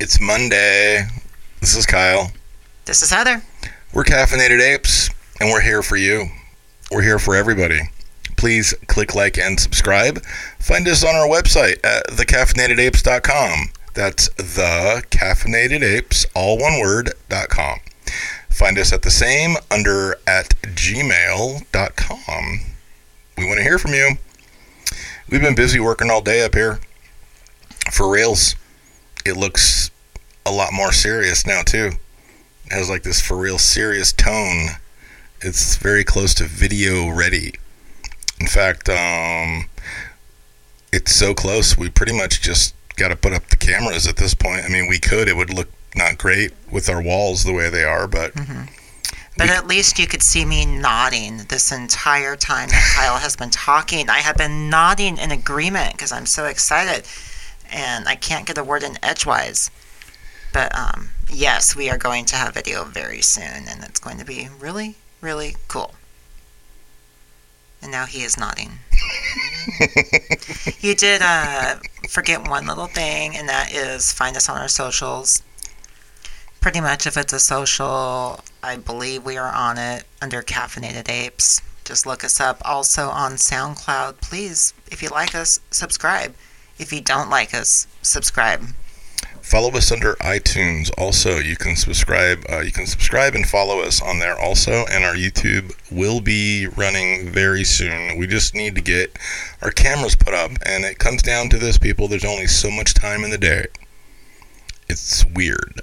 It's Monday. This is Kyle. This is Heather. We're Caffeinated Apes, and we're here for you. We're here for everybody. Please click like and subscribe. Find us on our website at thecaffeinatedapes.com. That's the caffeinated apes, all one word, dot com. Find us at the same under at gmail.com. We want to hear from you. We've been busy working all day up here. For reals, it looks a lot more serious now, too. It has like this for real serious tone. It's very close to video ready. In fact, um, it's so close, we pretty much just got to put up the cameras at this point. I mean, we could, it would look not great with our walls the way they are, but But at least you could see me nodding this entire time that Kyle has been talking. I have been nodding in agreement because I'm so excited, and I can't get a word in edgewise. But um, yes, we are going to have video very soon, and it's going to be really, really cool. And now he is nodding. you did uh, forget one little thing, and that is find us on our socials. Pretty much, if it's a social, I believe we are on it under Caffeinated Apes. Just look us up. Also on SoundCloud. Please, if you like us, subscribe. If you don't like us, subscribe. follow us under iTunes. Also, you can subscribe. Uh, you can subscribe and follow us on there also. And our YouTube will be running very soon. We just need to get our cameras put up, and it comes down to this, people. There's only so much time in the day. It's weird.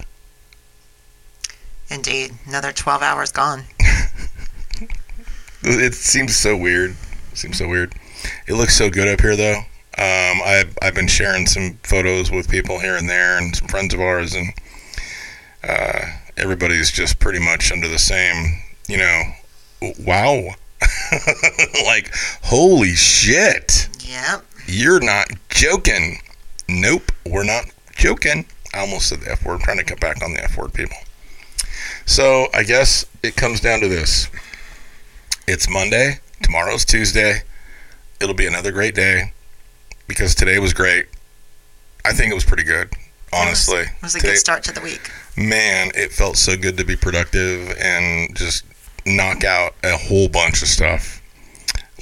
Indeed, another 12 hours gone. It seems so weird. seems so weird. It looks so good up here, though. Um, I've I've been sharing some photos with people here and there, and some friends of ours, and uh, everybody's just pretty much under the same. You know, wow, like holy shit, Yep. you're not joking. Nope, we're not joking. I almost said the F word. I'm trying to cut back on the F word, people. So I guess it comes down to this. It's Monday. Tomorrow's Tuesday. It'll be another great day because today was great. I think it was pretty good, honestly. It was a Today- good start to the week. man, it felt so good to be productive and just knock out a whole bunch of stuff.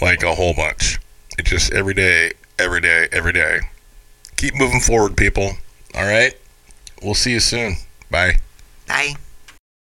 Like a whole bunch. It just every day, every day, every day. Keep moving forward, people. All right? We'll see you soon. Bye. Bye.